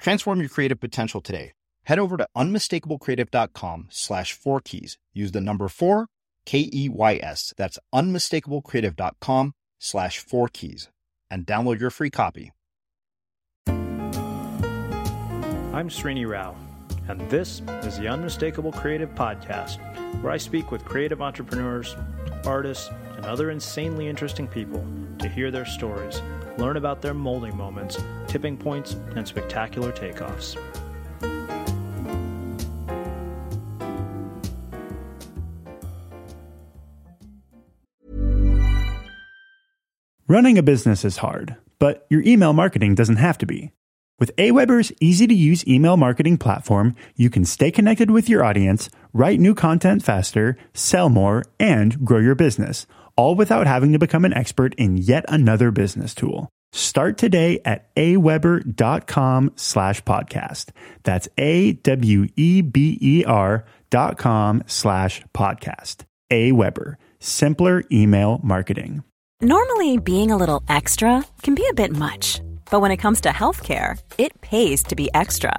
Transform your creative potential today. Head over to unmistakablecreative.com slash four keys. Use the number four, K E Y S. That's unmistakablecreative.com slash four keys and download your free copy. I'm Srini Rao, and this is the Unmistakable Creative Podcast, where I speak with creative entrepreneurs, artists, and other insanely interesting people to hear their stories learn about their molding moments, tipping points, and spectacular takeoffs. Running a business is hard, but your email marketing doesn't have to be. With Aweber's easy to use email marketing platform, you can stay connected with your audience, write new content faster, sell more, and grow your business all without having to become an expert in yet another business tool. Start today at aweber.com slash podcast. That's A-W-E-B-E-R dot com slash podcast. Aweber, simpler email marketing. Normally being a little extra can be a bit much, but when it comes to healthcare, it pays to be extra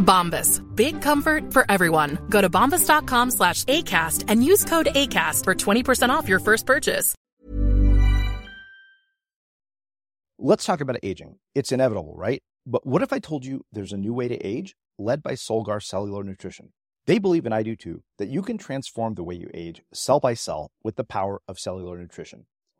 Bombas. Big comfort for everyone. Go to bombas.com slash ACAST and use code ACAST for 20% off your first purchase. Let's talk about aging. It's inevitable, right? But what if I told you there's a new way to age led by Solgar Cellular Nutrition? They believe, and I do too, that you can transform the way you age cell by cell with the power of cellular nutrition.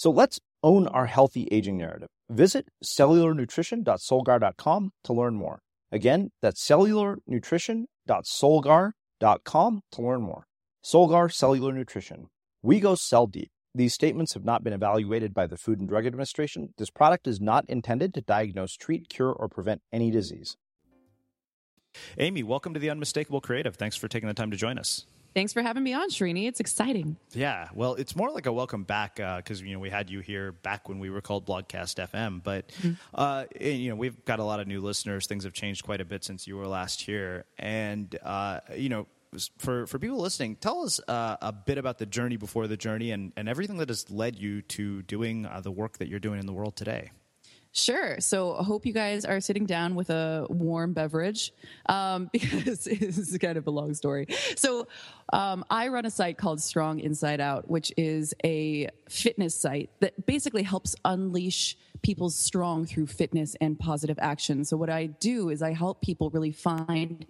So let's own our healthy aging narrative. Visit cellularnutrition.solgar.com to learn more. Again, that's cellularnutrition.solgar.com to learn more. Solgar Cellular Nutrition we go cell deep. These statements have not been evaluated by the Food and Drug Administration. This product is not intended to diagnose, treat, cure, or prevent any disease. Amy, welcome to the Unmistakable Creative. Thanks for taking the time to join us. Thanks for having me on, Srini. It's exciting. Yeah, well, it's more like a welcome back because uh, you know we had you here back when we were called Blogcast FM, but mm-hmm. uh, and, you know we've got a lot of new listeners. Things have changed quite a bit since you were last here, and uh, you know for for people listening, tell us uh, a bit about the journey before the journey and and everything that has led you to doing uh, the work that you're doing in the world today. Sure. So I hope you guys are sitting down with a warm beverage um, because this is kind of a long story. So um, I run a site called Strong Inside Out, which is a fitness site that basically helps unleash people's strong through fitness and positive action. So what I do is I help people really find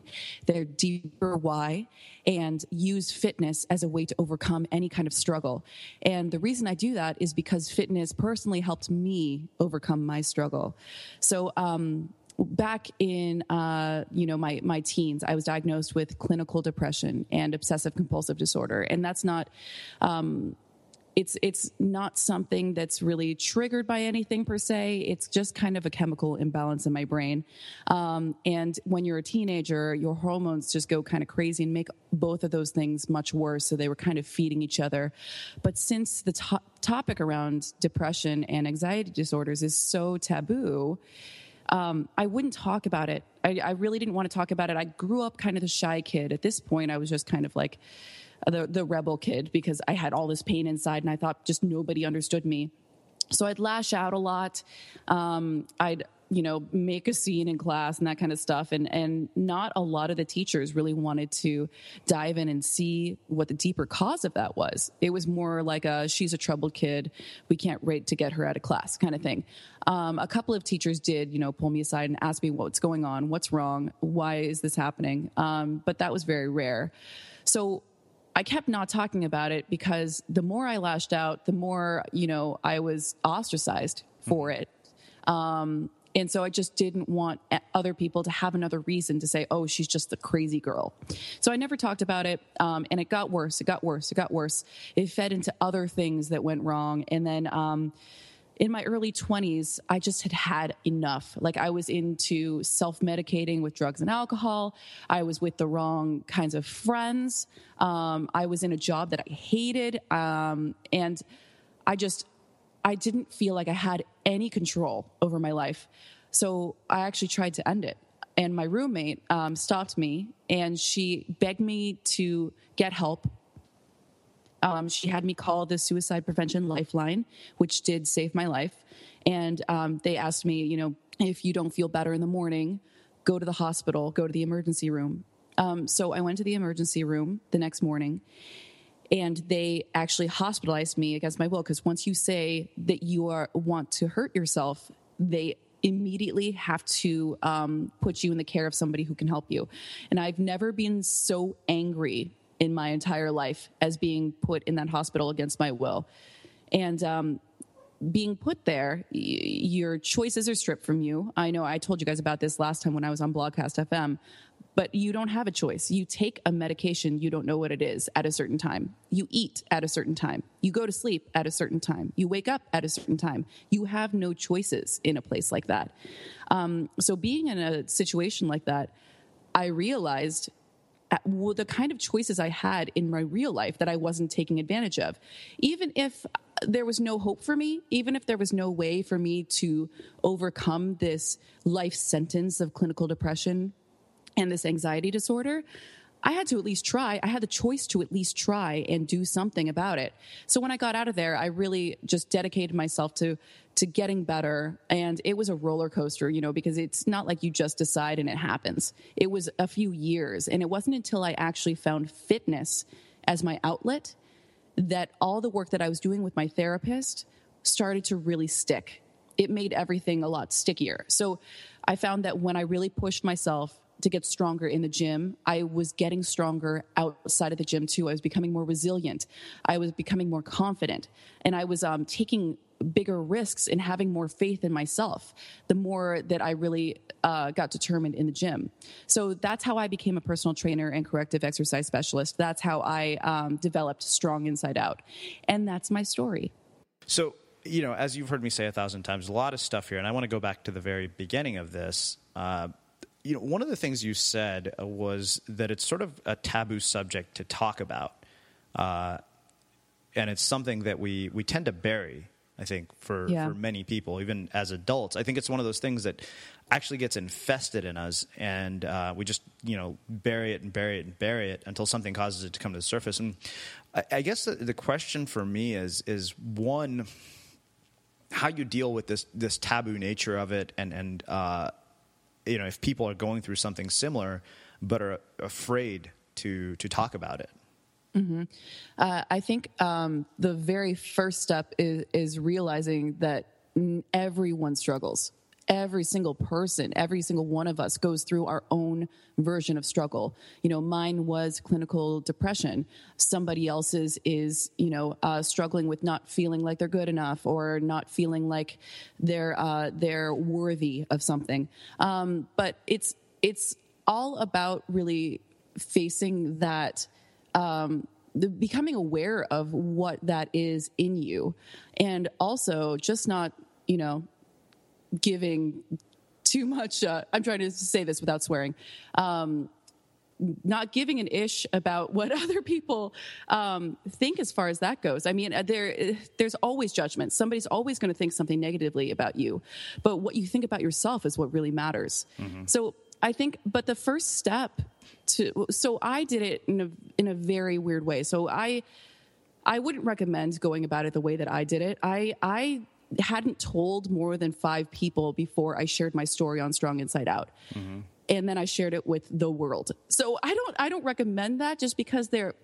their deeper why and use fitness as a way to overcome any kind of struggle. And the reason I do that is because fitness personally helped me overcome my struggle. So, um, back in uh, you know my my teens, I was diagnosed with clinical depression and obsessive compulsive disorder, and that's not. Um, it's it's not something that's really triggered by anything per se. It's just kind of a chemical imbalance in my brain. Um, and when you're a teenager, your hormones just go kind of crazy and make both of those things much worse. So they were kind of feeding each other. But since the to- topic around depression and anxiety disorders is so taboo. Um, I wouldn't talk about it. I, I really didn't want to talk about it. I grew up kind of the shy kid. At this point, I was just kind of like, the the rebel kid because I had all this pain inside and I thought just nobody understood me. So I'd lash out a lot. Um, I'd you know make a scene in class and that kind of stuff. And and not a lot of the teachers really wanted to dive in and see what the deeper cause of that was. It was more like a she's a troubled kid. We can't wait to get her out of class kind of thing. Um, a couple of teachers did you know pull me aside and ask me what's going on what's wrong why is this happening? Um, but that was very rare. So I kept not talking about it because the more I lashed out, the more, you know, I was ostracized for mm-hmm. it. Um, and so I just didn't want other people to have another reason to say, oh, she's just a crazy girl. So I never talked about it. Um, and it got worse. It got worse. It got worse. It fed into other things that went wrong. And then, um, in my early 20s, I just had had enough. Like I was into self medicating with drugs and alcohol. I was with the wrong kinds of friends. Um, I was in a job that I hated. Um, and I just, I didn't feel like I had any control over my life. So I actually tried to end it. And my roommate um, stopped me and she begged me to get help um, she had me call the suicide prevention lifeline, which did save my life. And um, they asked me, you know, if you don't feel better in the morning, go to the hospital, go to the emergency room. Um, so I went to the emergency room the next morning and they actually hospitalized me against my will because once you say that you are want to hurt yourself they immediately have to um, put you in the care of somebody who can help you and i've never been so angry in my entire life as being put in that hospital against my will. And um, being put there, your choices are stripped from you. I know I told you guys about this last time when I was on Blogcast FM, but you don't have a choice. You take a medication, you don't know what it is at a certain time. You eat at a certain time. You go to sleep at a certain time. You wake up at a certain time. You have no choices in a place like that. Um, so, being in a situation like that, I realized well, the kind of choices I had in my real life that I wasn't taking advantage of. Even if there was no hope for me, even if there was no way for me to overcome this life sentence of clinical depression and this anxiety disorder, I had to at least try. I had the choice to at least try and do something about it. So when I got out of there, I really just dedicated myself to to getting better and it was a roller coaster, you know, because it's not like you just decide and it happens. It was a few years and it wasn't until I actually found fitness as my outlet that all the work that I was doing with my therapist started to really stick. It made everything a lot stickier. So I found that when I really pushed myself to get stronger in the gym. I was getting stronger outside of the gym too. I was becoming more resilient. I was becoming more confident. And I was um, taking bigger risks and having more faith in myself the more that I really uh, got determined in the gym. So that's how I became a personal trainer and corrective exercise specialist. That's how I um, developed Strong Inside Out. And that's my story. So, you know, as you've heard me say a thousand times, a lot of stuff here, and I want to go back to the very beginning of this. Uh, you know, one of the things you said was that it's sort of a taboo subject to talk about, uh, and it's something that we we tend to bury. I think for Yeah. for many people, even as adults. I think it's one of those things that actually gets infested in us, and uh, we just you know bury it and bury it and bury it until something causes it to come to the surface. And I, I guess the, the question for me is is one how you deal with this this taboo nature of it, and and uh, you know if people are going through something similar but are afraid to to talk about it. Uh, I think um, the very first step is, is realizing that everyone struggles. Every single person, every single one of us goes through our own version of struggle. You know, mine was clinical depression. Somebody else's is, you know, uh, struggling with not feeling like they're good enough or not feeling like they're uh, they're worthy of something. Um, but it's it's all about really facing that um, the becoming aware of what that is in you and also just not you know giving too much uh, i'm trying to say this without swearing um, not giving an ish about what other people um, think as far as that goes. I mean, uh, there there's always judgment. Somebody's always going to think something negatively about you, but what you think about yourself is what really matters. So I think, but the first step to so I did it in a in a very weird way. So I I wouldn't recommend going about it the way that I did it. I I hadn't told more than five people before I shared my story on Strong Inside Out. And then I shared it with the world. So I don't I don't recommend that just because they're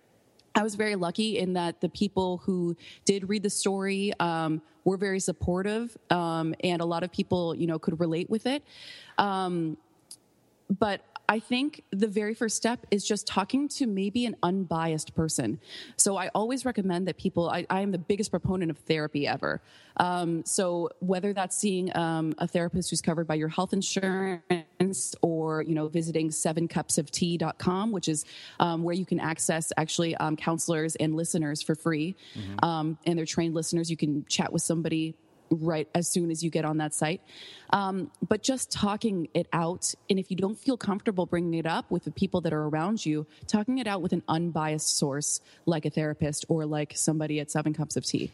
I was very lucky in that the people who did read the story um, were very supportive, um, and a lot of people, you know, could relate with it. Um, but I think the very first step is just talking to maybe an unbiased person. So I always recommend that people, I, I am the biggest proponent of therapy ever. Um, so whether that's seeing um, a therapist who's covered by your health insurance or, you know, visiting sevencupsoftea.com, which is um, where you can access actually um, counselors and listeners for free. Um, and they're trained listeners. You can chat with somebody right as soon as you get on that site. Um, but just talking it out, and if you don't feel comfortable bringing it up with the people that are around you, talking it out with an unbiased source like a therapist or like somebody at Seven Cups of Tea.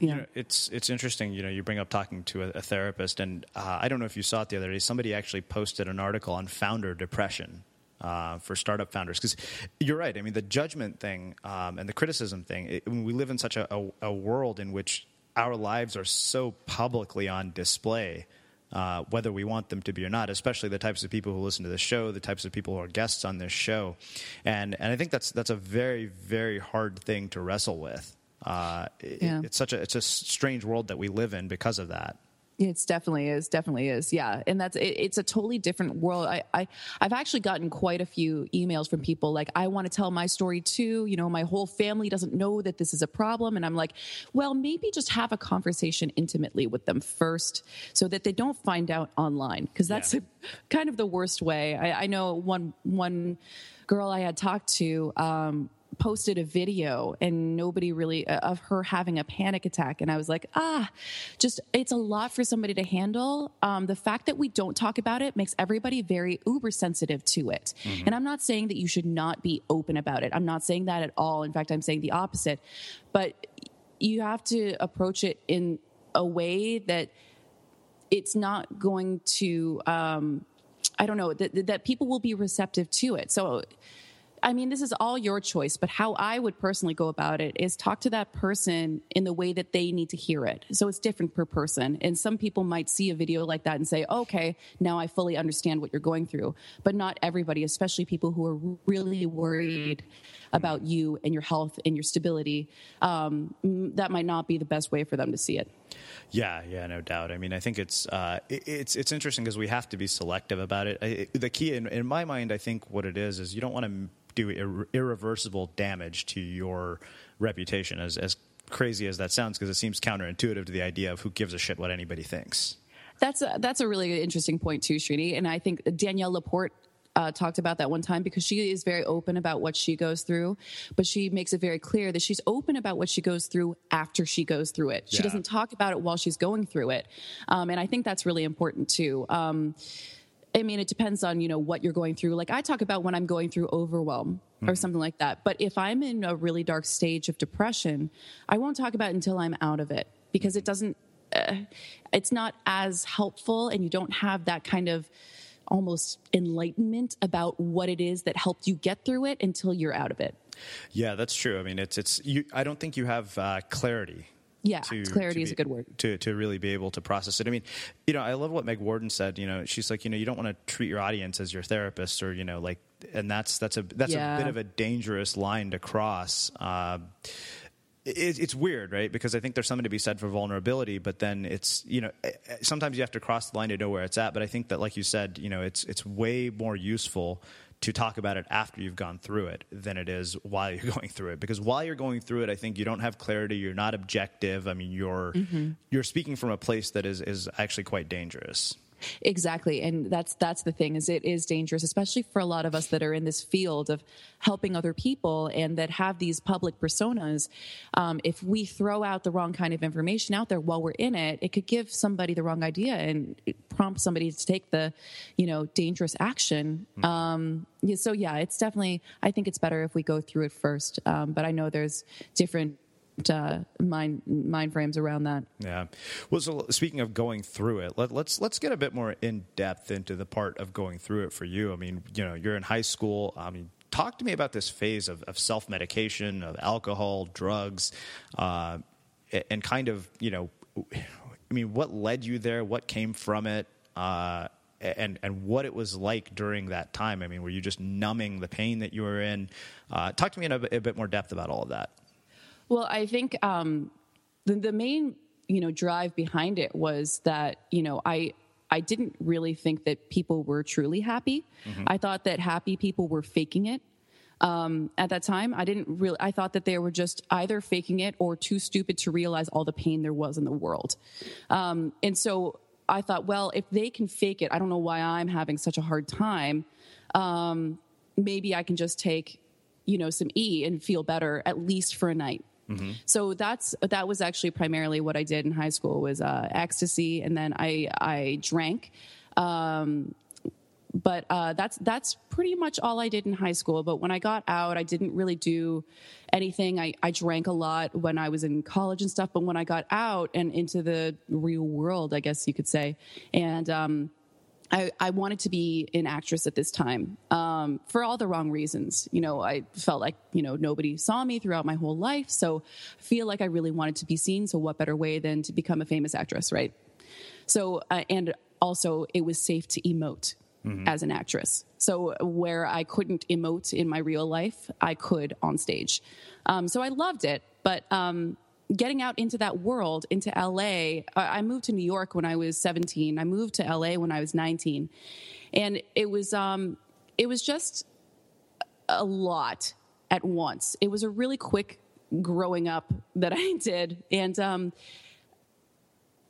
You know, it's it's interesting. You know, you bring up talking to a, a therapist, and uh, I don't know if you saw it the other day. Somebody actually posted an article on founder depression uh, for startup founders because you're right. I mean, the judgment thing um, and the criticism thing. It, we live in such a, a, a world in which our lives are so publicly on display. Uh, whether we want them to be or not, especially the types of people who listen to the show, the types of people who are guests on this show, and and I think that's that's a very very hard thing to wrestle with. Uh, it- Yeah. It's such a it's a strange world that we live in because of that. It's definitely is, definitely is, yeah. And that's it, it's a totally different world. I, I I've actually gotten quite a few emails from people like, I want to tell my story too. You know, my whole family doesn't know that this is a problem, and I'm like, well, maybe just have a conversation intimately with them first, so that they don't find out online, because that's kind of the worst way. I, I know one one girl I had talked to. Um, posted a video and nobody really uh, of her having a panic attack. And i was like ah just it's a lot for somebody to handle. Um, the fact that we don't talk about it makes everybody very uber sensitive to it. And i'm not saying that you should not be open about it. I'm not saying that at all. In fact i'm saying the opposite. But you have to approach it in a way that it's not going to um, i don't know that, that people will be receptive to it. So I mean, this is all your choice, but how I would personally go about it is talk to that person in the way that they need to hear it. So it's different per person. And some people might see a video like that and say, okay, now I fully understand what you're going through. But not everybody, especially people who are really worried about you and your health and your stability. Um, that might not be the best way for them to see it. Yeah, yeah, no doubt. I mean, I think it's uh, it, it's it's interesting because we have to be selective about it. I, the key, in, in my mind, I think what it is is you don't want to do irre- irreversible damage to your reputation. As as crazy as that sounds, because it seems counterintuitive to the idea of who gives a shit what anybody thinks. That's a, that's a really interesting point too, Srini. And I think Danielle Laporte uh, talked about that one time because she is very open about what she goes through, but she makes it very clear that she's open about what she goes through after she goes through it. She Yeah. doesn't talk about it while she's going through it, um, and I think that's really important too. Um, I mean, it depends on you know what you're going through. Like I talk about when I'm going through overwhelm or something like that. But if I'm in a really dark stage of depression, I won't talk about it until I'm out of it. because it doesn't. Uh, it's not as helpful, and you don't have that kind of almost enlightenment about what it is that helped you get through it until you're out of it. Yeah, that's true. I mean, it's it's. You, I don't think you have uh, clarity yeah, to, clarity to is a good word. To, to really be able to process it. I mean, you know, I love what Meg Worden said. You know, she's like, you know, you don't want to treat your audience as your therapist or, you know, like, and that's, that's a, that's yeah. a bit of a dangerous line to cross. Uh, it, it's weird, right? Because I think there's something to be said for vulnerability, but then it's you know eh, eh, sometimes you have to cross the line to know where it's at. But I think that, like you said, you know, it's it's way more useful to talk about it after you've gone through it than it is while you're going through it because while you're going through it i think you don't have clarity you're not objective i mean you're mm-hmm. you're speaking from a place that is is actually quite dangerous Exactly. And that's that's the thing is it is dangerous, especially for a lot of us that are in this field of helping other people and that have these public personas. Um, if we throw out the wrong kind of information out there while we're in it, it could give somebody the wrong idea and prompt somebody to take the, you know, dangerous action. Mm-hmm. Um, so yeah, it's definitely. I think it's better if we go through it first. Um, but I know there's different uh, mind mind frames around that. Yeah. Well, so speaking of going through it, let, let's let's get a bit more in depth into the part of going through it for you. I mean, you know, you're in high school. I mean, talk to me about this phase of, of self medication, of alcohol, drugs, uh, and kind of you know, I mean, what led you there? What came from it? Uh, and and what it was like during that time. I mean, were you just numbing the pain that you were in? Uh, talk to me in a, a, bit more depth about all of that. Well, I think um, the, the main you know drive behind it was that you know I I didn't really think that people were truly happy. Mm-hmm. I thought that happy people were faking it. Um, at that time, I didn't really. I thought that they were just either faking it or too stupid to realize all the pain there was in the world. Um, and so I thought, well, if they can fake it, I don't know why I'm having such a hard time. Um, maybe I can just take, you know, some E and feel better at least for a night. Mm-hmm. So that's that was actually primarily what I did in high school was uh, ecstasy, and then I I drank. Um, but uh, that's that's pretty much all I did in high school. But when I got out, I didn't really do anything. I, I drank a lot when I was in college and stuff. But when I got out and into the real world, I guess you could say, and um, I, I, wanted to be an actress at this time um, for all the wrong reasons. You know, I felt like you know nobody saw me throughout my whole life, so I feel like I really wanted to be seen. So what better way than to become a famous actress, right? So uh, and also it was safe to emote mm-hmm. as an actress. So where I couldn't emote in my real life, I could on stage. Um, so I loved it, but um, getting out into that world, into LA. I moved to New York when I was 17. I moved to LA when I was 19, and it was um, it was just a lot at once. It was a really quick growing up that I did, and um,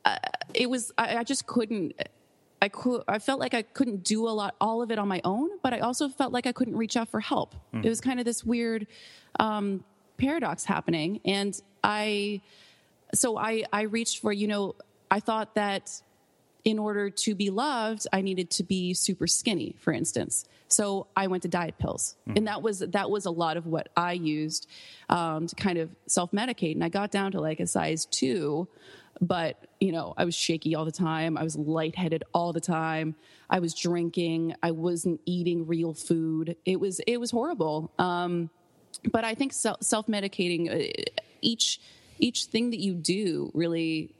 uh, it was I, I just couldn't. I could, I felt like I couldn't do a lot, all of it on my own, but I also felt like I couldn't reach out for help. Mm. It was kind of this weird um, paradox happening, and I, so I, I reached for, you know, I thought that in order to be loved, I needed to be super skinny, for instance. So I went to diet pills, mm. and that was that was a lot of what I used um, to kind of self medicate. And I got down to like a size two, but you know I was shaky all the time. I was lightheaded all the time. I was drinking. I wasn't eating real food. It was it was horrible. Um, but I think self medicating uh, each each thing that you do really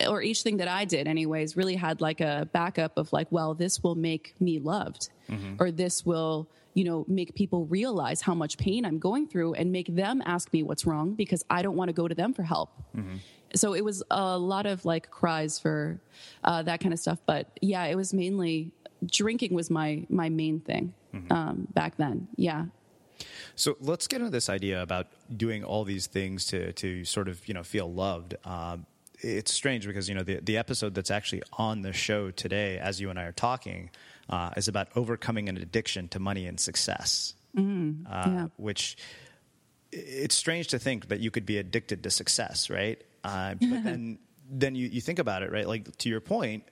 uh, or each thing that I did anyways really had like a backup of like well this will make me loved mm-hmm. or this will you know make people realize how much pain I'm going through and make them ask me what's wrong because I don't want to go to them for help. Mm-hmm. So it was a lot of like cries for uh, that kind of stuff but yeah it was mainly drinking was my my main thing mm-hmm. um, back then yeah so let's get into this idea about doing all these things to to sort of you know feel loved. Um, it's strange because you know the the episode that's actually on the show today, as you and I are talking, uh, is about overcoming an addiction to money and success. Mm, uh, yeah. Which it's strange to think that you could be addicted to success, right? Uh, but then then you, you think about it, right? Like to your point,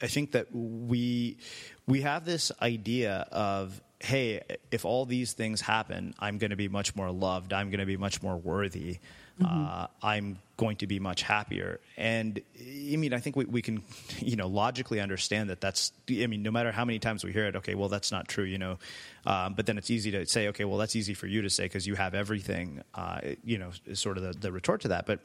I think that we we have this idea of hey, if all these things happen, I'm going to be much more loved. I'm going to be much more worthy. Mm-hmm. Uh, I'm going to be much happier. And I mean, I think we, we can, you know, logically understand that that's, I mean, no matter how many times we hear it, okay, well, that's not true, you know. Um, but then it's easy to say, okay, well, that's easy for you to say because you have everything, uh, you know, is sort of the, the retort to that. But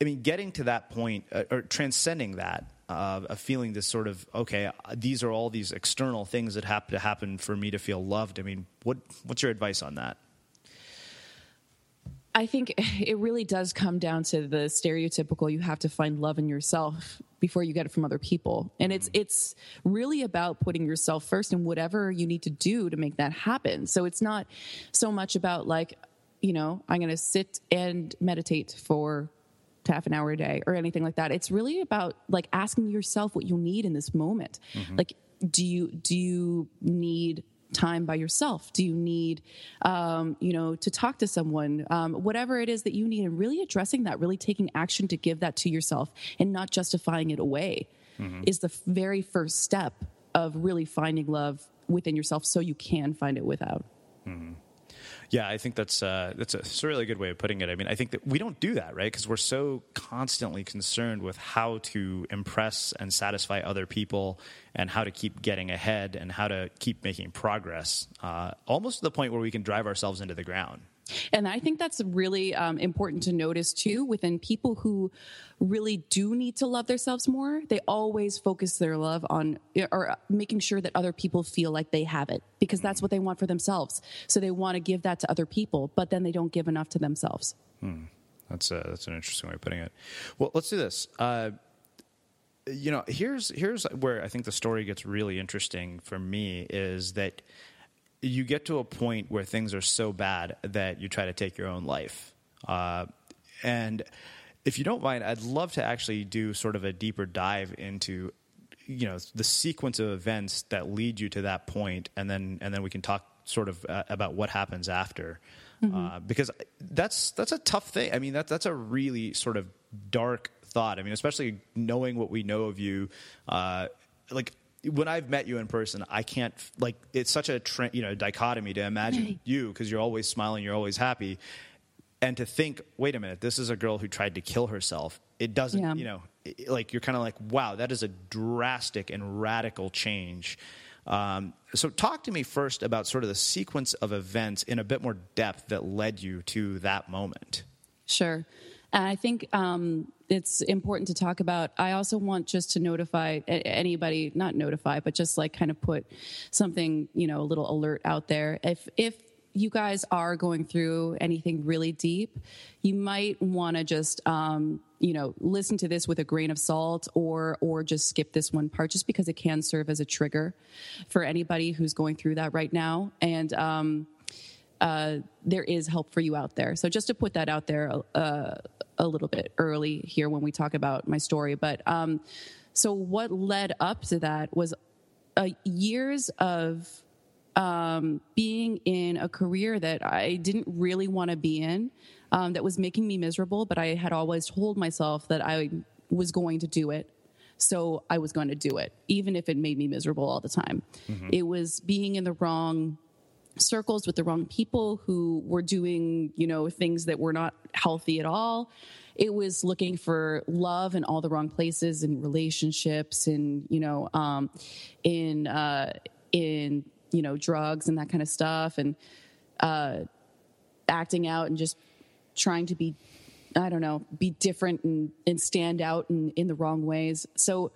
I mean, getting to that point uh, or transcending that, uh, of feeling this sort of okay, these are all these external things that have to happen for me to feel loved. I mean, what what's your advice on that? I think it really does come down to the stereotypical you have to find love in yourself before you get it from other people. And it's mm-hmm. it's really about putting yourself first and whatever you need to do to make that happen. So it's not so much about like, you know, I'm going to sit and meditate for half an hour a day or anything like that. It's really about like asking yourself what you need in this moment. Mm-hmm. Like do you do you need time by yourself? Do you need, um, you know, to talk to someone? Um, whatever it is that you need, and really addressing that, really taking action to give that to yourself, and not justifying it away, mm-hmm. is the very first step of really finding love within yourself, so you can find it without. Mm-hmm. Yeah, I think that's uh, that's, a, really good way of putting it. I mean, I think that we don't do that, right? Because we're so constantly concerned with how to impress and satisfy other people, and how to keep getting ahead, and how to keep making progress, uh, almost to the point where we can drive ourselves into the ground. And I think that's really um, important to notice too within people who really do need to love themselves more. They always focus their love on or making sure that other people feel like they have it because that's what they want for themselves. So they want to give that to other people, but then they don't give enough to themselves. Hmm. That's a, that's an interesting way of putting it. Well, let's do this. Uh, you know, here's here's where I think the story gets really interesting for me is that you get to a point where things are so bad that you try to take your own life. Uh, and if you don't mind, I'd love to actually do sort of a deeper dive into you know the sequence of events that lead you to that point, and then and then we can talk sort of uh, about what happens after. Mm-hmm. Uh, because that's that's a tough thing. I mean, that that's a really sort of dark thought. I mean, especially knowing what we know of you. Uh, like when I've met you in person, I can't like it's such a you know dichotomy to imagine you because you're always smiling, you're always happy, and to think, wait a minute, this is a girl who tried to kill herself. It doesn't, yeah. you know, it, like you're kind of like, wow, that is a drastic and radical change. Um, so, talk to me first about sort of the sequence of events in a bit more depth that led you to that moment. Sure. And I think um, it's important to talk about. I also want just to notify anybody, not notify, but just like kind of put something, you know, a little alert out there. If if you guys are going through anything really deep, you might want to just, um, you know, listen to this with a grain of salt, or or just skip this one part, just because it can serve as a trigger for anybody who's going through that right now. And um, uh, there is help for you out there. So just to put that out there uh, a little bit early here when we talk about my story. But um, so what led up to that was uh, years of um, being in a career that I didn't really want to be in, um, that was making me miserable. But I had always told myself that I was going to do it. So I was going to do it, even if it made me miserable all the time. Mm-hmm. It was being in the wrong circles with the wrong people who were doing, you know, things that were not healthy at all. It was looking for love in all the wrong places in relationships and, you know, um, in, uh, in, you know, drugs and that kind of stuff and, uh, acting out and just trying to be, I don't know, be different and, and stand out in, in the wrong ways. So,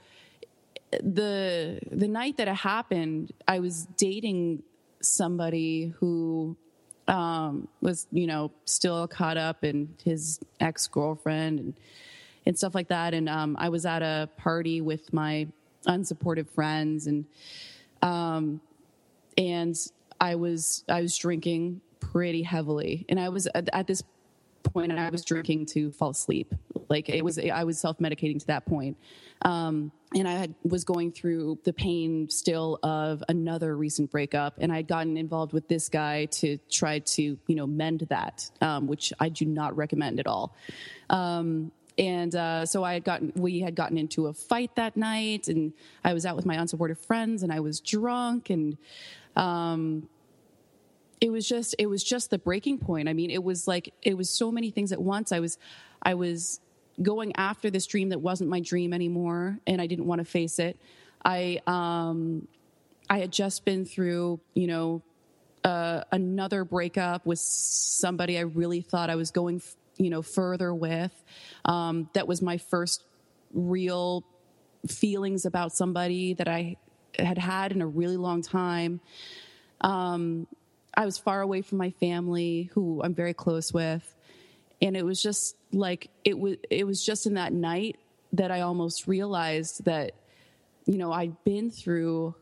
the the night that it happened, I was dating somebody who um, was, you know, still caught up in his ex girlfriend and, and stuff like that. And um, I was at a party with my unsupportive friends, and um, and I was I was drinking pretty heavily, and I was at, at this point, and I was drinking to fall asleep. Like it was, I was self medicating to that point. Um, and I had, was going through the pain still of another recent breakup, and I had gotten involved with this guy to try to, you know, mend that, um, which I do not recommend at all. Um, and uh, so I had gotten, we had gotten into a fight that night, and I was out with my unsupportive friends, and I was drunk, and um, it was just it was just the breaking point. I mean, it was like it was so many things at once. I was I was going after this dream that wasn't my dream anymore, and I didn't want to face it. I um, I had just been through, you know, uh, another breakup with somebody I really thought I was going, f- you know, further with. Um, that was my first real feelings about somebody that I had had in a really long time. Um, I was far away from my family, who I'm very close with, and it was just like it was. It was just in that night that I almost realized that, you know, I'd been through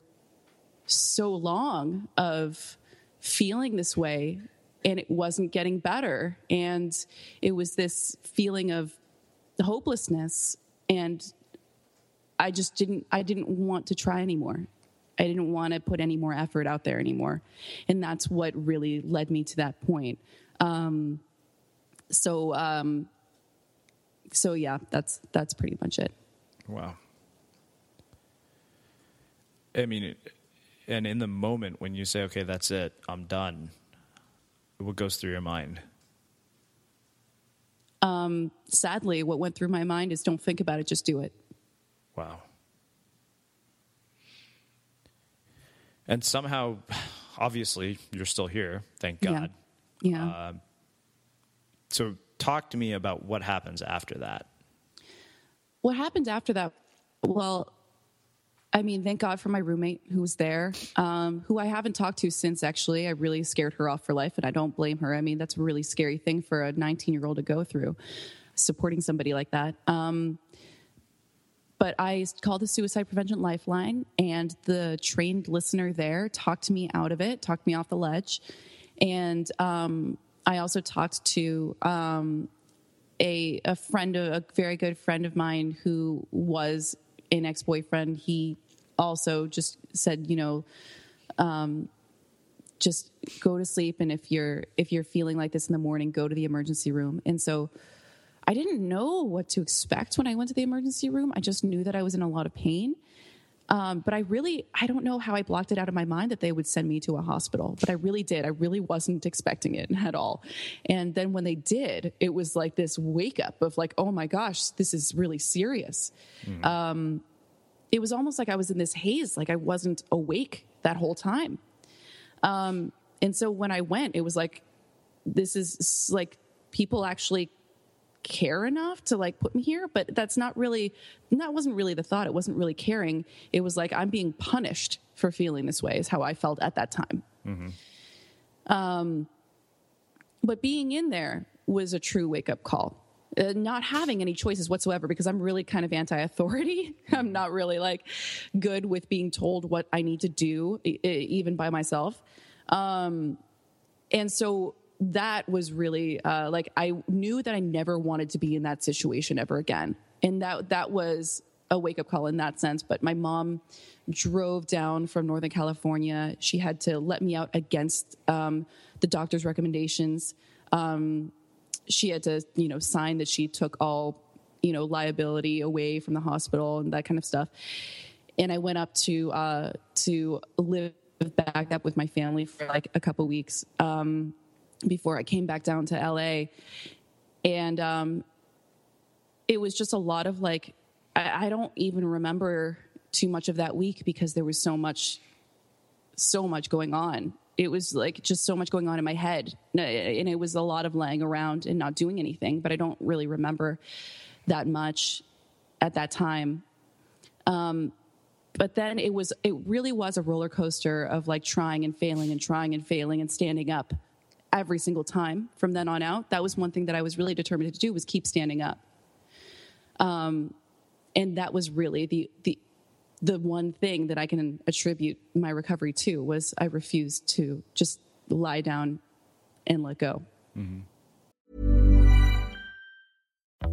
so long of feeling this way and it wasn't getting better. And it was this feeling of hopelessness and i just didn't i didn't want to try anymore. I didn't want to put any more effort out there anymore. And that's what really led me to that point. Um, so um, so yeah that's that's pretty much it Wow. I mean, it, and in the moment when you say, okay, that's it, I'm done, what goes through your mind? um, sadly what went through my mind is don't think about it just do it Wow. And somehow, obviously, you're still here, thank Yeah. God. yeah So, talk to me about what happens after that. what happened after that? Well i mean thank god for my roommate who was there um, who i haven't talked to since actually. I really scared her off for life and i don't blame her. I mean that's a really scary thing for a 19 year old to go through supporting somebody like that. Um, but i called the suicide prevention lifeline and the trained listener there talked me out of it talked me off the ledge. And um, i also talked to um, a, a friend, a very good friend of mine who was an ex boyfriend. He also just said, you know, um, just go to sleep, and if you're if you're feeling like this in the morning, go to the emergency room. And so, I didn't know what to expect when I went to the emergency room. I just knew that I was in a lot of pain. Um, but I really, I don't know how I blocked it out of my mind that they would send me to a hospital, but I really did. I really wasn't expecting it at all. And then when they did, it was like this wake up of like, oh my gosh, this is really serious. Um, it was almost like I was in this haze, like I wasn't awake that whole time. Um, and so when I went, it was like, this is like people actually care enough to like put me here but that's not really that wasn't really the thought. It wasn't really caring. It was like i'm being punished for feeling this way is how i felt at that time. Um, but being in there was a true wake up call. Uh, not having any choices whatsoever because i'm really kind of anti-authority. I'm not really like good with being told what i need to do e- even by myself. Um, and so that was really uh, like I knew that I never wanted to be in that situation ever again, and that that was a wake up call in that sense. But my mom drove down from Northern California. She had to let me out against um, the doctor's recommendations. Um, she had to, you know, sign that she took all, you know, liability away from the hospital and that kind of stuff. And I went up to uh, to live back up with my family for like a couple weeks um, before I came back down to LA, and um, it was just a lot of like I, I don't even remember too much of that week because there was so much so much going on. It was like just so much going on in my head, and it was a lot of laying around and not doing anything. But I don't really remember that much at that time. Um, but then it was it really was a roller coaster of like trying and failing and trying and failing and standing up every single time from then on out. That was one thing that I was really determined to do was keep standing up. Um, and that was really the the the one thing that I can attribute my recovery to was I refused to just lie down and let go.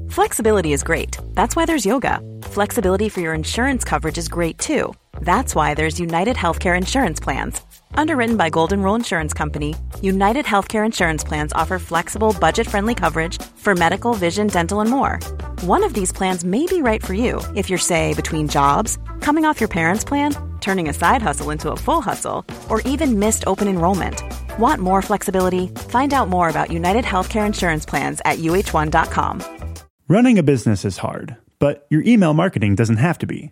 Flexibility is great. That's why there's yoga. Flexibility for your insurance coverage is great too. That's why there's United Healthcare Insurance Plans. Underwritten by Golden Rule Insurance Company, United Healthcare Insurance Plans offer flexible, budget friendly coverage for medical, vision, dental, and more. One of these plans may be right for you if you're, say, between jobs, coming off your parents' plan, turning a side hustle into a full hustle, or even missed open enrollment. Want more flexibility? Find out more about United Healthcare Insurance Plans at uh1.com. Running a business is hard, but your email marketing doesn't have to be.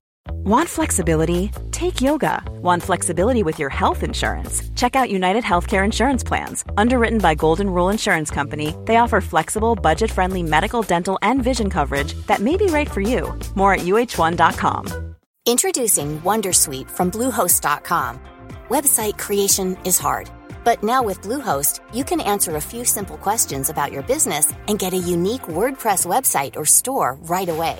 Want flexibility? Take yoga. Want flexibility with your health insurance? Check out United Healthcare Insurance Plans. Underwritten by Golden Rule Insurance Company, they offer flexible, budget friendly medical, dental, and vision coverage that may be right for you. More at uhone.com. Introducing Wondersuite from Bluehost.com. Website creation is hard, but now with Bluehost, you can answer a few simple questions about your business and get a unique WordPress website or store right away.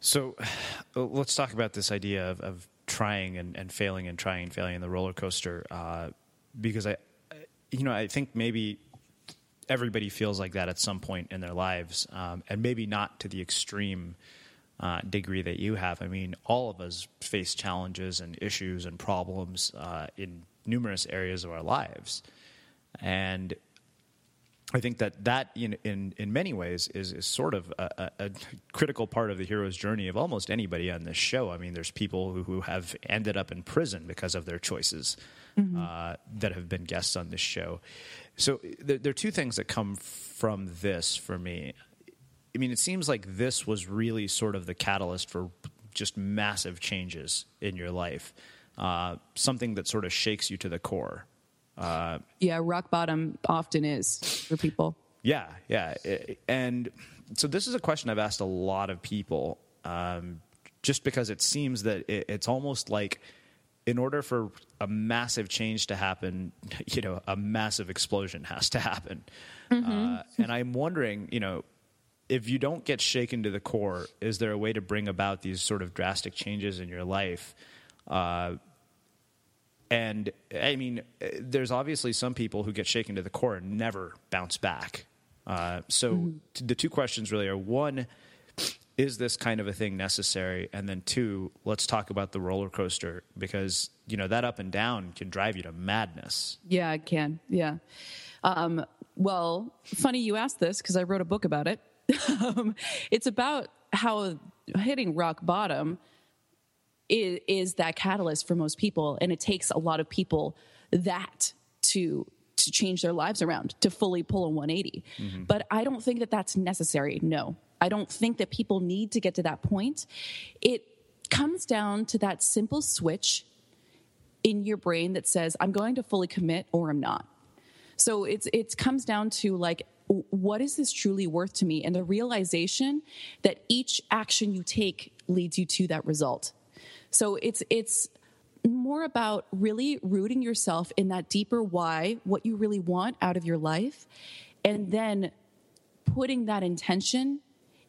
So uh, let's talk about this idea of, of trying and, and failing and trying and failing in the roller coaster. Uh, because I, you know, I think maybe everybody feels like that at some point in their lives, um, and maybe not to the extreme uh, degree that you have. I mean, all of us face challenges and issues and problems uh, in numerous areas of our lives, and I think that that in in, in many ways is, is sort of a, a, critical part of the hero's journey of almost anybody on this show. I mean, there's people who, who have ended up in prison because of their choices uh, that have been guests on this show. So there, there are two things that come from this for me. I mean, it seems like this was really sort of the catalyst for just massive changes in your life, uh, something that sort of shakes you to the core. Uh, Yeah, rock bottom often is for people. yeah, yeah. And so this is a question I've asked a lot of people, um, just because it seems that it, it's almost like in order for a massive change to happen, you know, a massive explosion has to happen. Uh, and I'm wondering, you know, if you don't get shaken to the core, is there a way to bring about these sort of drastic changes in your life? Uh, and I mean, there's obviously some people who get shaken to the core and never bounce back. Uh, so t- the two questions really are one, is this kind of a thing necessary? And then two, let's talk about the roller coaster because you know that up and down can drive you to madness. Yeah, it can. Yeah. Um, well, funny you asked this because I wrote a book about it. um, it's about how hitting rock bottom is, is that catalyst for most people, and it takes a lot of people that to to change their lives around to fully pull a 180. Mm-hmm. But I don't think that that's necessary. No, I don't think that people need to get to that point. It comes down to that simple switch in your brain that says, I'm going to fully commit or I'm not. So it's it comes down to like what is this truly worth to me and the realization that each action you take leads you to that result. So it's it's more about really rooting yourself in that deeper why, what you really want out of your life, and then putting that intention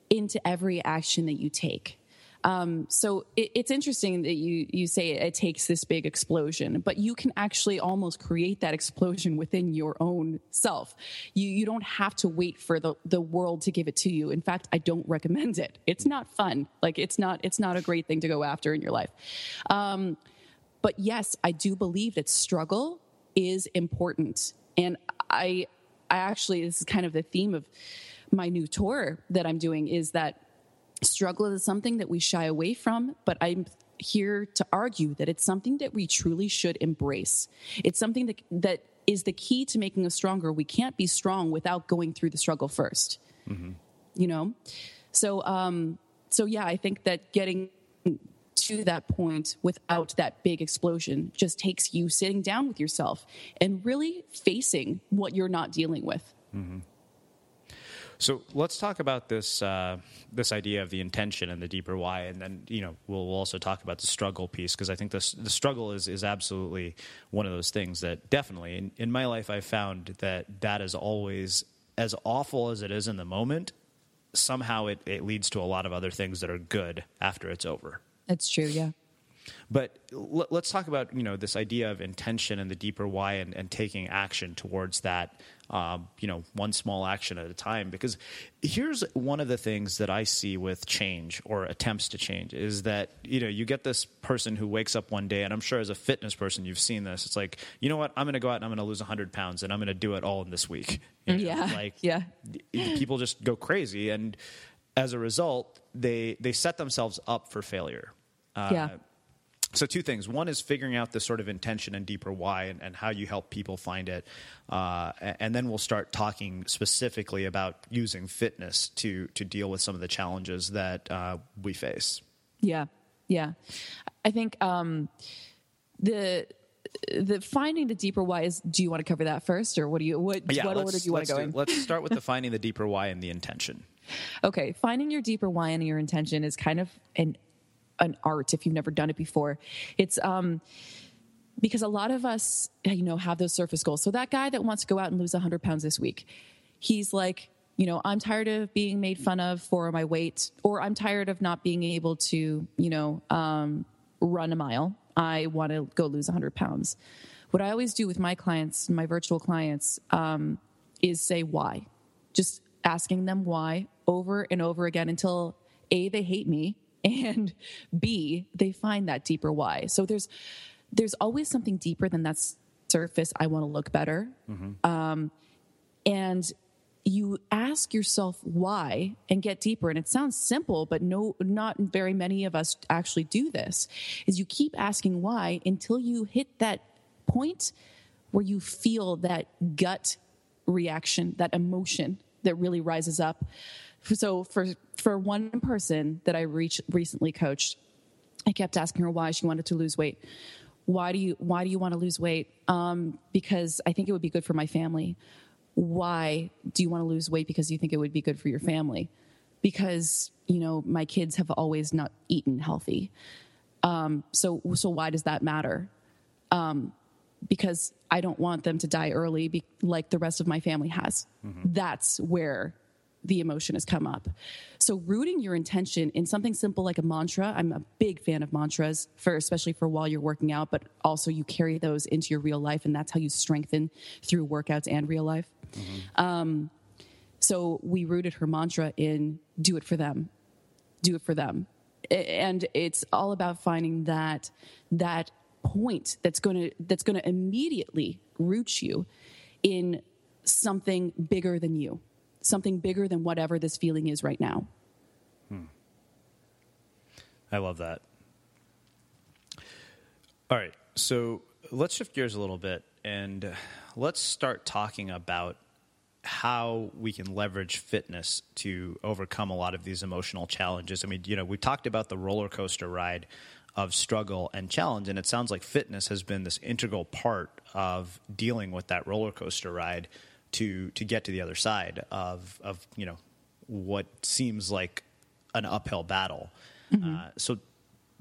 into every action that you take. Um, so it, it's interesting that you you say it, it, takes this big explosion, but you can actually almost create that explosion within your own self. You you don't have to wait for the the world to give it to you. In fact, I don't recommend it. It's not fun. Like it's not it's not a great thing to go after in your life. Um, but yes, I do believe that struggle is important, and I I actually this is kind of the theme of my new tour that I'm doing is that struggle is something that we shy away from, but I'm here to argue that it's something that we truly should embrace. It's something that that is the key to making us stronger. We can't be strong without going through the struggle 1st mm-hmm. You know, so um, so yeah, I think that getting to that point without that big explosion just takes you sitting down with yourself and really facing what you're not dealing with. Mm-hmm. So let's talk about this uh, this idea of the intention and the deeper why, and then you know we'll, also talk about the struggle piece because I think this, the struggle is is absolutely one of those things that definitely in, in my life I've found that that is always as awful as it is in the moment. Somehow it, it leads to a lot of other things that are good after it's over. That's true. Yeah. But l- let's talk about you know this idea of intention and the deeper why and, and taking action towards that um, you know, one small action at a time. Because here's one of the things that I see with change or attempts to change is that, you know, you get this person who wakes up one day, and I'm sure as a fitness person, you've seen this. It's like, you know what, I'm going to go out and I'm going to lose 100 pounds and I'm going to do it all in this week. You know? Yeah. Like, yeah. people just go crazy. And as a result, they, they set themselves up for failure. Uh, yeah so two things. One is figuring out the sort of intention and deeper why and, and how you help people find it. Uh, and then we'll start talking specifically about using fitness to to deal with some of the challenges that uh, we face. Yeah. Yeah. I think um, the the finding the deeper why is do you want to cover that first or what do you what, yeah, what order do you want to go do, in? let's start with the finding the deeper why and the intention. Okay finding your deeper why and your intention is kind of an an art if you've never done it before. It's um, because a lot of us, you know, have those surface goals. So that guy that wants to go out and lose 100 pounds this week, he's like, you know, I'm tired of being made fun of for my weight, or I'm tired of not being able to, you know, um, run a mile. I want to go lose 100 pounds. What I always do with my clients, my virtual clients, um, is say why. Just asking them why over and over again until A, they hate me, and b they find that deeper why. So there's there's always something deeper than that surface i want to look better. Mm-hmm. um, and you ask yourself why and get deeper and it sounds simple but no not very many of us actually do this is you keep asking why until you hit that point where you feel that gut reaction that emotion that really rises up so for for one person that I reached recently coached, I kept asking her why she wanted to lose weight. Why do you why do you want to lose weight? Um, because I think it would be good for my family. Why do you want to lose weight? Because you think it would be good for your family. Because you know my kids have always not eaten healthy. Um, so so why does that matter? Um, because I don't want them to die early, be, like the rest of my family has. Mm-hmm. That's where the emotion has come up. So rooting your intention in something simple like a mantra, I'm a big fan of mantras for especially for while you're working out, but also you carry those into your real life and that's how you strengthen through workouts and real life. Mm-hmm. Um, so we rooted her mantra in do it for them. Do it for them. And it's all about finding that that point that's going to that's going to immediately root you in something bigger than you something bigger than whatever this feeling is right now. Hmm. I love that. All right, so let's shift gears a little bit and let's start talking about how we can leverage fitness to overcome a lot of these emotional challenges. I mean, you know, we talked about the roller coaster ride of struggle and challenge. And it sounds like fitness has been this integral part of dealing with that roller coaster ride to to get to the other side of of you know what seems like an uphill battle. Uh, so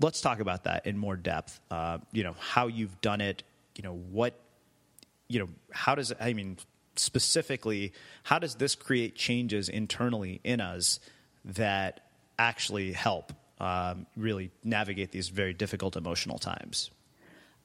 let's talk about that in more depth. Uh, you know how you've done it. You know what. You know how does I mean specifically how does this create changes internally in us that actually help um, really navigate these very difficult emotional times?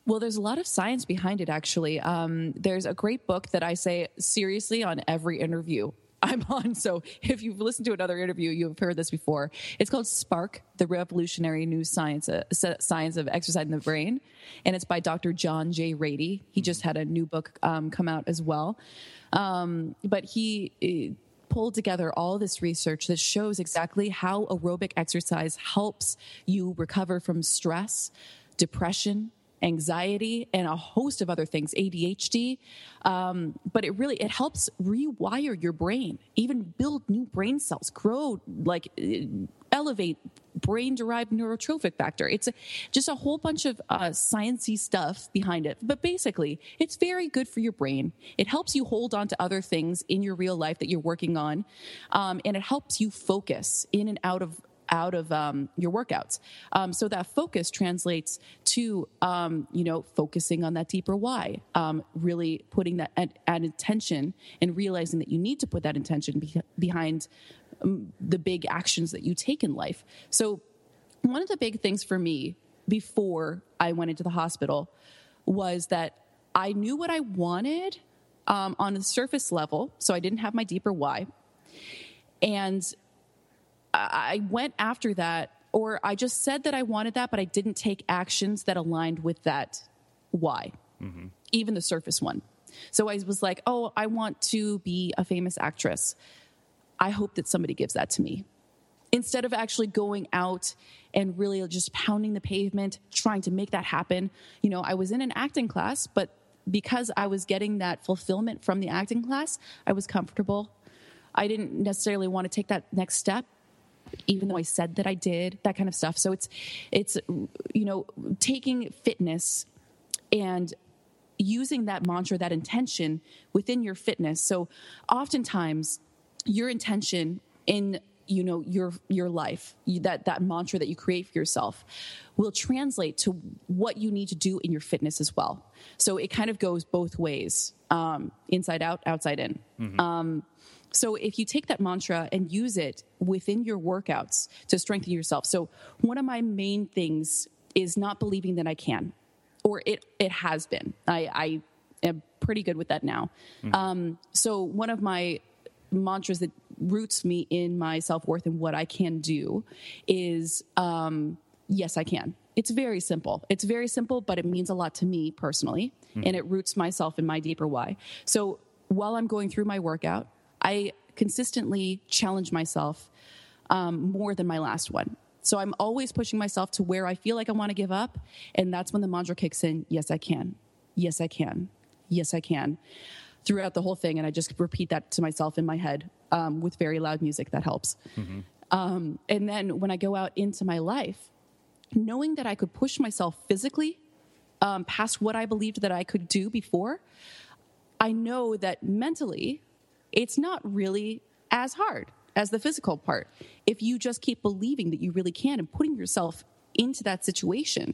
Well, there's a lot of science behind it, actually. Um, there's a great book that I say seriously on every interview I'm on. So if you've listened to another interview, you've heard this before. It's called Spark, the Revolutionary New Science, uh, Science of Exercise in the Brain. And it's by Dr. John J. Ratey. He just had a new book um, come out as well. Um, but he uh, pulled together all this research that shows exactly how aerobic exercise helps you recover from stress, depression, anxiety and a host of other things adhd um, but it really it helps rewire your brain even build new brain cells grow like elevate brain derived neurotrophic factor. It's a, just a whole bunch of uh, sciencey stuff behind it but basically it's very good for your brain. It helps you hold on to other things in your real life that you're working on um, and it helps you focus in and out of out of um, your workouts. Um, so that focus translates to, um, you know, focusing on that deeper why, um, really putting that at, at, intention and realizing that you need to put that intention be- behind um, the big actions that you take in life. So one of the big things for me before I went into the hospital was that I knew what I wanted um, on the surface level, so I didn't have my deeper why. And I went after that, or I just said that I wanted that, but I didn't take actions that aligned with that why, mm-hmm. even the surface one. So I was like, oh, I want to be a famous actress. I hope that somebody gives that to me. Instead of actually going out and really just pounding the pavement, trying to make that happen. You know, I was in an acting class, but because I was getting that fulfillment from the acting class, I was comfortable. I didn't necessarily want to take that next step even though I said that I did, that kind of stuff. So it's it's you know taking fitness and using that mantra, that intention within your fitness. So oftentimes your intention in you know your your life that that mantra that you create for yourself will translate to what you need to do in your fitness as well so it kind of goes both ways um, inside out outside in mm-hmm. um, so if you take that mantra and use it within your workouts to strengthen yourself. So one of my main things is not believing that I can, or it it has been. I, I am pretty good with that now. Mm-hmm. Um, so one of my mantras that roots me in my self worth and what I can do is um, yes, I can. It's very simple. It's very simple, but it means a lot to me personally, mm-hmm. and it roots myself in my deeper why. So while I'm going through my workout, I consistently challenge myself um, more than my last one. So I'm always pushing myself to where I feel like I want to give up. And that's when the mantra kicks in yes, I can. Yes, I can. Yes, I can. Throughout the whole thing. And I just repeat that to myself in my head um, with very loud music. That helps. Mm-hmm. Um, and then when I go out into my life, knowing that I could push myself physically um, past what I believed that I could do before, I know that mentally it's not really as hard as the physical part if you just keep believing that you really can and putting yourself into that situation.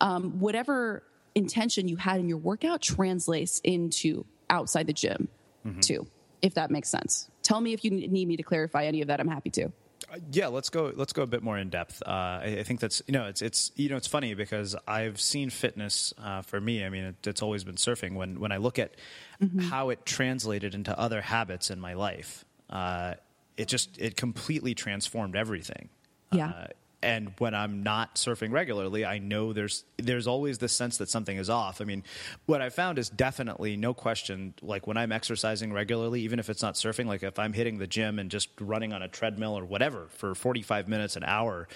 Um, whatever intention you had in your workout translates into outside the gym mm-hmm. too, if that makes sense. Tell me if you need me to clarify any of that. I'm happy to. Uh, yeah, let's go. Let's go a bit more in depth. Uh, I, I, think that's you know it's it's you know it's funny because I've seen fitness uh, for me. I mean, it, it's always been surfing. When when I look at mm-hmm. how it translated into other habits in my life, uh, it just it completely transformed everything. Yeah. And when I'm not surfing regularly, I know there's there's always this sense that something is off. I mean, what I found is definitely no question. Like when I'm exercising regularly, even if it's not surfing, like if I'm hitting the gym and just running on a treadmill or whatever for 45 minutes an hour,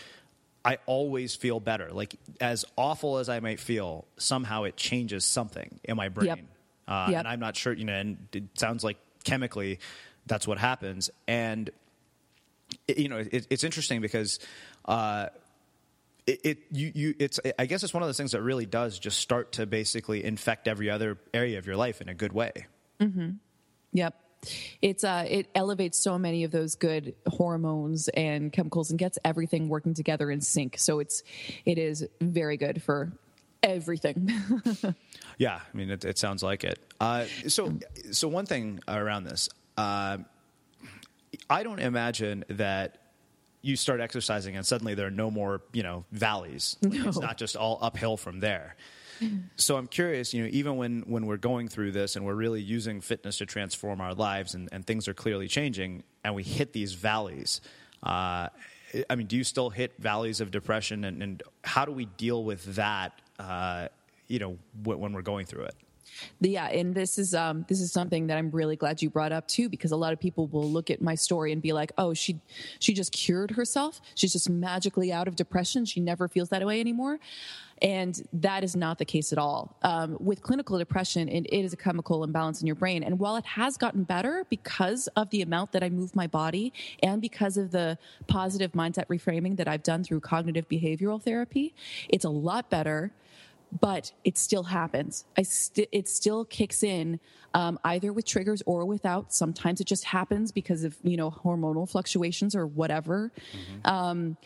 I always feel better. Like as awful as I might feel, somehow it changes something in my brain. Yep. Uh, yep. And I'm not sure, you know. And it sounds like chemically, that's what happens. And you know, it, it's interesting because uh, it, it you you it's I guess it's one of those things that really does just start to basically infect every other area of your life in a good way. Mm-hmm. Yep. It's uh, it elevates so many of those good hormones and chemicals and gets everything working together in sync. So it's it is very good for everything. yeah, I mean, it, it sounds like it. Uh, so, so one thing around this, uh, I don't imagine that you start exercising and suddenly there are no more, you know, valleys. No. It's not just all uphill from there. So I'm curious, you know, even when, when we're going through this and we're really using fitness to transform our lives and, and things are clearly changing and we hit these valleys, uh, I mean, do you still hit valleys of depression and, and how do we deal with that, uh, you know, w- when we're going through it? Yeah and this is um this is something that i'm really glad you brought up too because a lot of people will look at my story and be like oh she she just cured herself she's just magically out of depression she never feels that way anymore and that is not the case at all. Um, with clinical depression, it, it is a chemical imbalance in your brain. And while it has gotten better because of the amount that I move my body and because of the positive mindset reframing that I've done through cognitive behavioral therapy, it's a lot better but it still happens. I st- it still kicks in um, either with triggers or without. Sometimes it just happens because of you know hormonal fluctuations or whatever. Mm-hmm. Um,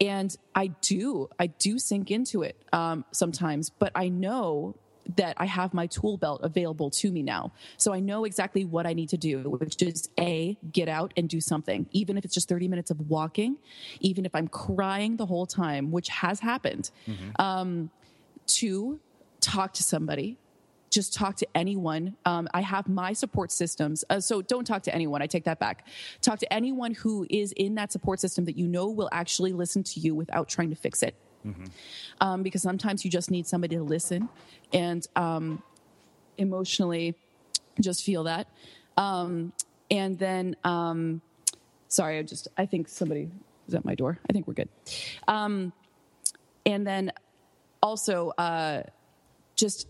and I do, I do sink into it um, sometimes, but I know that I have my tool belt available to me now. So I know exactly what I need to do, which is A, get out and do something, even if it's just 30 minutes of walking, even if I'm crying the whole time, which has happened. Mm-hmm. Um, two, talk to somebody. Just talk to anyone. Um, I have my support systems. Uh, so don't talk to anyone. I take that back. Talk to anyone who is in that support system that you know will actually listen to you without trying to fix it. Mm-hmm. Um, because sometimes you just need somebody to listen and um, emotionally just feel that. Um, and then, um, sorry, I just, I think somebody is at my door. I think we're good. Um, and then also uh, just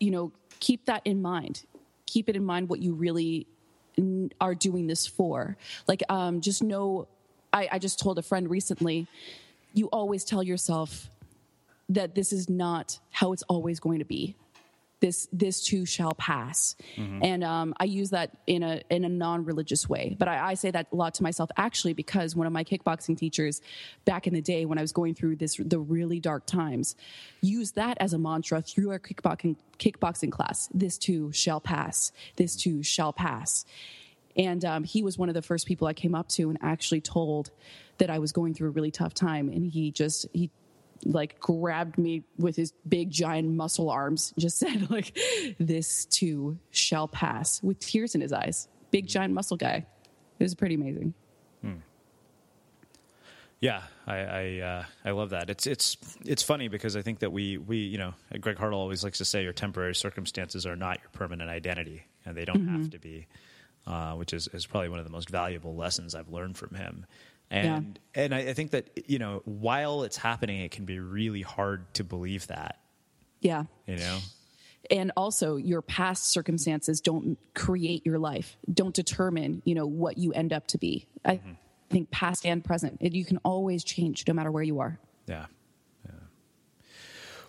you know keep that in mind. Keep it in mind what you really are doing this for. Like um, just know I, I just told a friend recently you always tell yourself that this is not how it's always going to be this this too shall pass. Mm-hmm. and um, i use that in a in a non-religious way. But I, I, say that a lot to myself actually because one of my kickboxing teachers back in the day when i was going through this the really dark times used that as a mantra through our kickboxing kickboxing class. This too shall pass. This too shall pass. And um, he was one of the first people i came up to and actually told that i was going through a really tough time. And he just he like grabbed me with his big giant muscle arms just said like this too shall pass with tears in his eyes. Big giant muscle guy. It was pretty amazing. Hmm. yeah i I, uh, I love that. It's it's it's funny because i think that we we you know greg hartle always likes to say your temporary circumstances are not your permanent identity and they don't mm-hmm. have to be uh, which is, is probably one of the most valuable lessons i've learned from him and yeah. and I, I think that you know while it's happening, it can be really hard to believe that. Yeah. You know. And also, your past circumstances don't create your life. Don't determine, you know, what you end up to be. I mm-hmm. think past and present, you can always change no matter where you are. Yeah.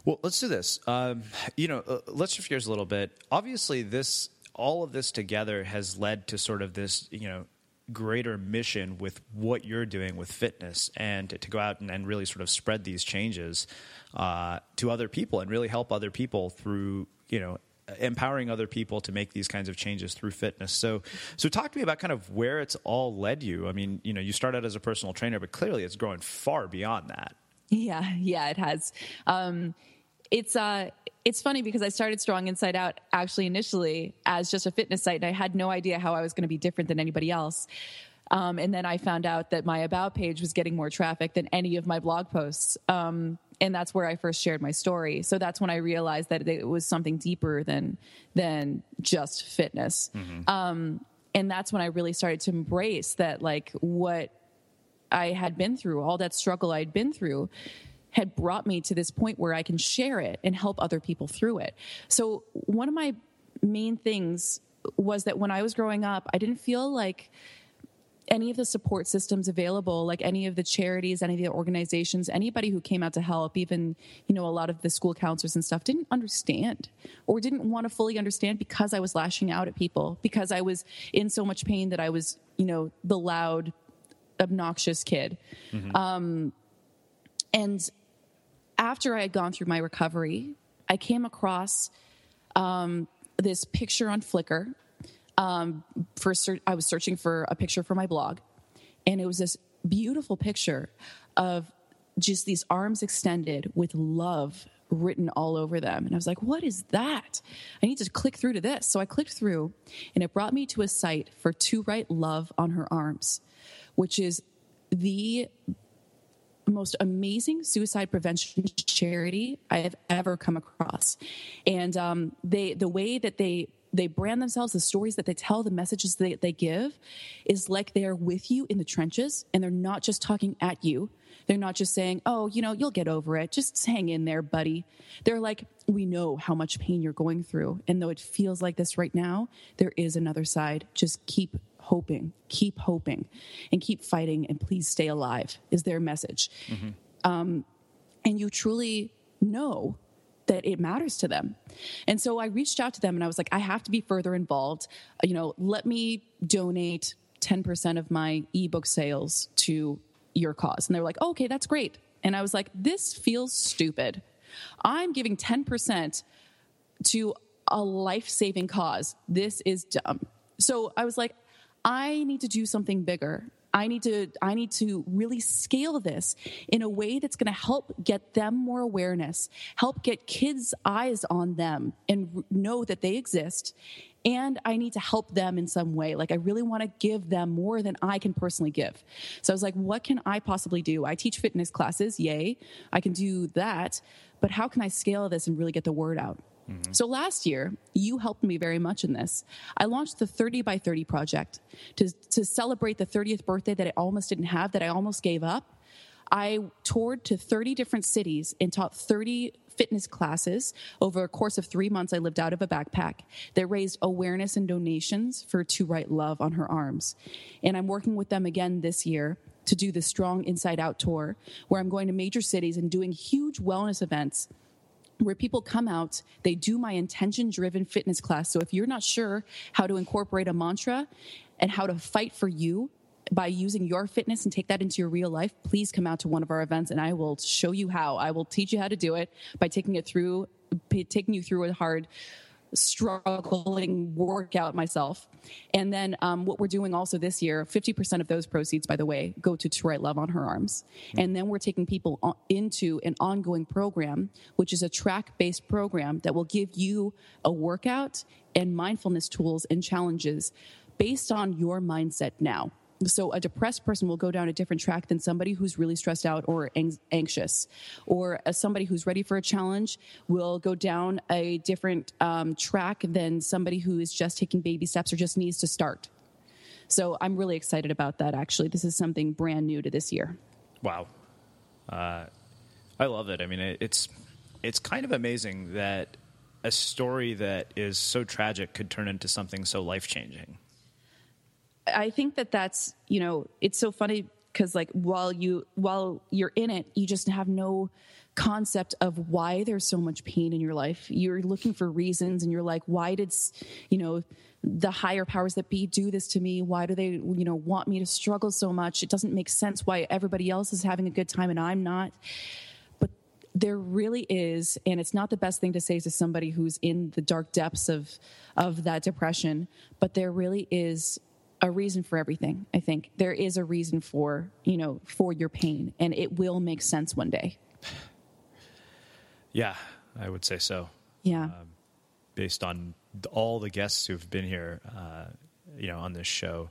Well, let's do this. Um, you know, uh, let's shift gears a little bit. Obviously, this all of this together has led to sort of this, you know, greater mission with what you're doing with fitness and to, go out and, and, really sort of spread these changes uh, to other people and really help other people through you know empowering other people to make these kinds of changes through fitness. So so talk to me about kind of where it's all led you. I mean you know you started as a personal trainer but clearly it's growing far beyond that. Yeah yeah it has. Um, it's uh it's funny because I started Strong Inside Out actually initially as just a fitness site, and I had no idea how I was going to be different than anybody else. Um, and then I found out that my about page was getting more traffic than any of my blog posts. Um, and that's where I first shared my story. So that's when I realized that it was something deeper than than just fitness. Mm-hmm. Um, and that's when I really started to embrace that, like what I had been through, all that struggle I'd been through had brought me to this point where I can share it and help other people through it. So, one of my main things was that when I was growing up, I didn't feel like any of the support systems available, like any of the charities, any of the organizations, anybody who came out to help, even, you know, a lot of the school counselors and stuff didn't understand or didn't want to fully understand because I was lashing out at people, because I was in so much pain that I was, you know, the loud, obnoxious kid. Mm-hmm. Um, and after I had gone through my recovery, I came across um, this picture on Flickr um, for I was searching for a picture for my blog, and it was this beautiful picture of just these arms extended with love written all over them. And I was like, what is that? I need to click through to this. So I clicked through, and it brought me to a site for To Write Love on Her Arms, which is the most amazing suicide prevention charity I have ever come across. And um, they, the way that they they brand themselves, the stories that they tell, the messages that they give is like they're with you in the trenches and they're not just talking at you. They're not just saying, oh, you know, you'll get over it. Just hang in there, buddy. They're like, we know how much pain you're going through. And though it feels like this right now, there is another side. Just keep hoping, keep hoping, and keep fighting, and please stay alive, is their message. Mm-hmm. Um, and you truly know that it matters to them. And so I reached out to them and I was like, I have to be further involved. Uh, you know, let me donate 10% of my ebook sales to your cause. And they were like, okay, that's great. And I was like, this feels stupid. I'm giving 10% to a life saving cause. This is dumb. So I was like, I need to do something bigger. I need to I need to really scale this in a way that's going to help get them more awareness, help get kids' eyes on them and know that they exist. And I need to help them in some way. Like I really want to give them more than I can personally give. So I was like, what can I possibly do? I teach fitness classes, yay. I can do that, but how can I scale this and really get the word out? Mm-hmm. So last year, you helped me very much in this. I launched the 30 by 30 project to, to celebrate the 30th birthday that I almost didn't have, that I almost gave up. I toured to 30 different cities and taught 30 fitness classes over a course of three months. I lived out of a backpack that raised awareness and donations for To Write Love on her arms. And I'm working with them again this year to do the Strong Inside Out tour, where I'm going to major cities and doing huge wellness events where people come out, they do my intention driven fitness class. So if you're not sure how to incorporate a mantra and how to fight for you by using your fitness and take that into your real life, please come out to one of our events and I will show you how. I will teach you how to do it by taking it through taking you through a hard struggling workout myself. And then um, what we're doing also this year, 50% of those proceeds, by the way, go to To Write Love on Her Arms. Mm-hmm. And then we're taking people into an ongoing program, which is a track based program that will give you a workout and mindfulness tools and challenges based on your mindset now. So a depressed person will go down a different track than somebody who's really stressed out or ang- anxious, or somebody who's ready for a challenge will go down a different um, track than somebody who is just taking baby steps or just needs to start. So I'm really excited about that. Actually, this is something brand new to this year. Wow, uh, I love it. I mean, it, it's it's kind of amazing that a story that is so tragic could turn into something so life changing. I think that that's you know it's so funny because like while you while you're in it, you just have no concept of why there's so much pain in your life. You're looking for reasons, and you're like, why did you know the higher powers that be do this to me? Why do they you know want me to struggle so much? It doesn't make sense why everybody else is having a good time and I'm not. But there really is, and it's not the best thing to say to somebody who's in the dark depths of of that depression. But there really is a reason for everything. I think there is a reason for you know for your pain, and it will make sense one day. Yeah, I would say so. Yeah, uh, based on all the guests who've been here, uh, you know, on this show.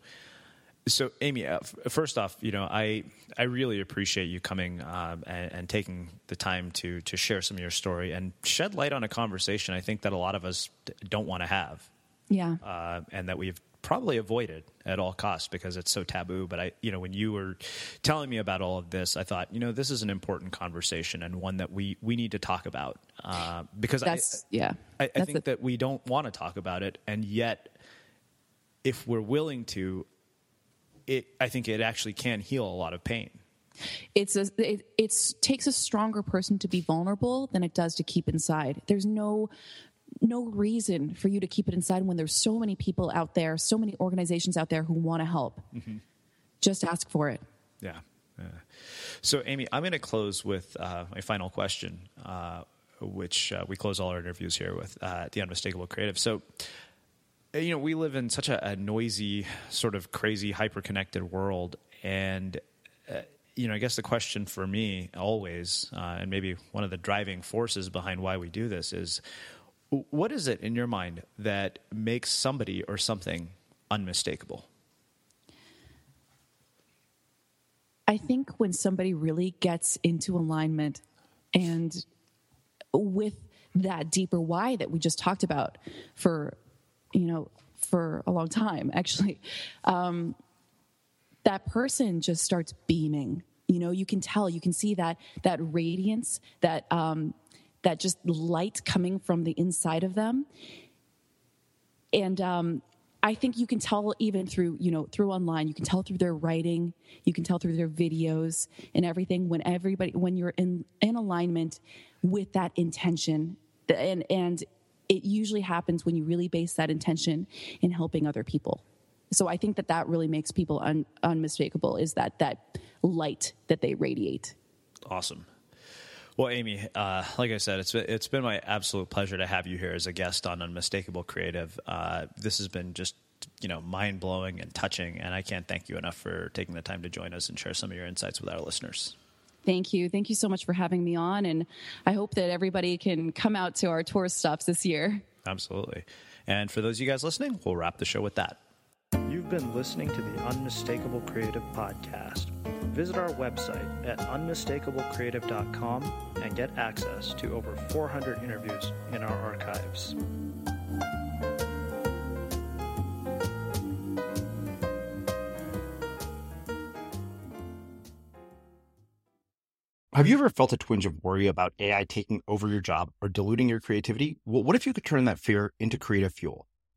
So, Amy, uh, first off, you know, I I really appreciate you coming um, and, and, taking the time to to share some of your story and shed light on a conversation I think that a lot of us don't want to have. Yeah, uh, and that we've probably avoid it at all costs because it's so taboo. But I, you know, when you were telling me about all of this, I thought, you know, this is an important conversation and one that we we need to talk about uh, because that's, I, yeah, I, I think that we don't want to talk about it, and yet, if we're willing to, it, I think it actually can heal a lot of pain. It's a it it's, takes a stronger person to be vulnerable than it does to keep inside. There's no no reason for you to keep it inside when there's so many people out there, so many organizations out there who want to help. Mm-hmm. Just ask for it. Yeah. yeah. So, Amy, I'm going to close with uh, my final question, uh, which uh, we close all our interviews here with uh, the unmistakable creative. So, you know, we live in such a, a noisy, sort of crazy, hyper connected world. And, uh, you know, I guess the question for me always, uh, and maybe one of the driving forces behind why we do this is what is it in your mind that makes somebody or something unmistakable? I think when somebody really gets into alignment and with that deeper why that we just talked about for, you know, for a long time, actually, um, that person just starts beaming. You know, you can tell, you can see that that radiance, that um, that just light coming from the inside of them. And um, I think you can tell even through, you know, through online, you can tell through their writing, you can tell through their videos and everything when everybody, when you're in, in alignment with that intention. And, and it usually happens when you really base that intention in helping other people. So I think that that really makes people un, unmistakable is that, that light that they radiate. Awesome. Well, Amy, uh, like I said, it's it's been my absolute pleasure to have you here as a guest on Unmistakable Creative. Uh, this has been just you know mind blowing and touching, and I can't thank you enough for taking the time to join us and share some of your insights with our listeners. Thank you. Thank you so much for having me on, and I hope that everybody can come out to our tour stops this year. Absolutely. And for those of you guys listening, we'll wrap the show with that. You've been listening to the Unmistakable Creative Podcast. Visit our website at unmistakablecreative.com and get access to over 400 interviews in our archives. Have you ever felt a twinge of worry about AI taking over your job or diluting your creativity? Well, what if you could turn that fear into creative fuel?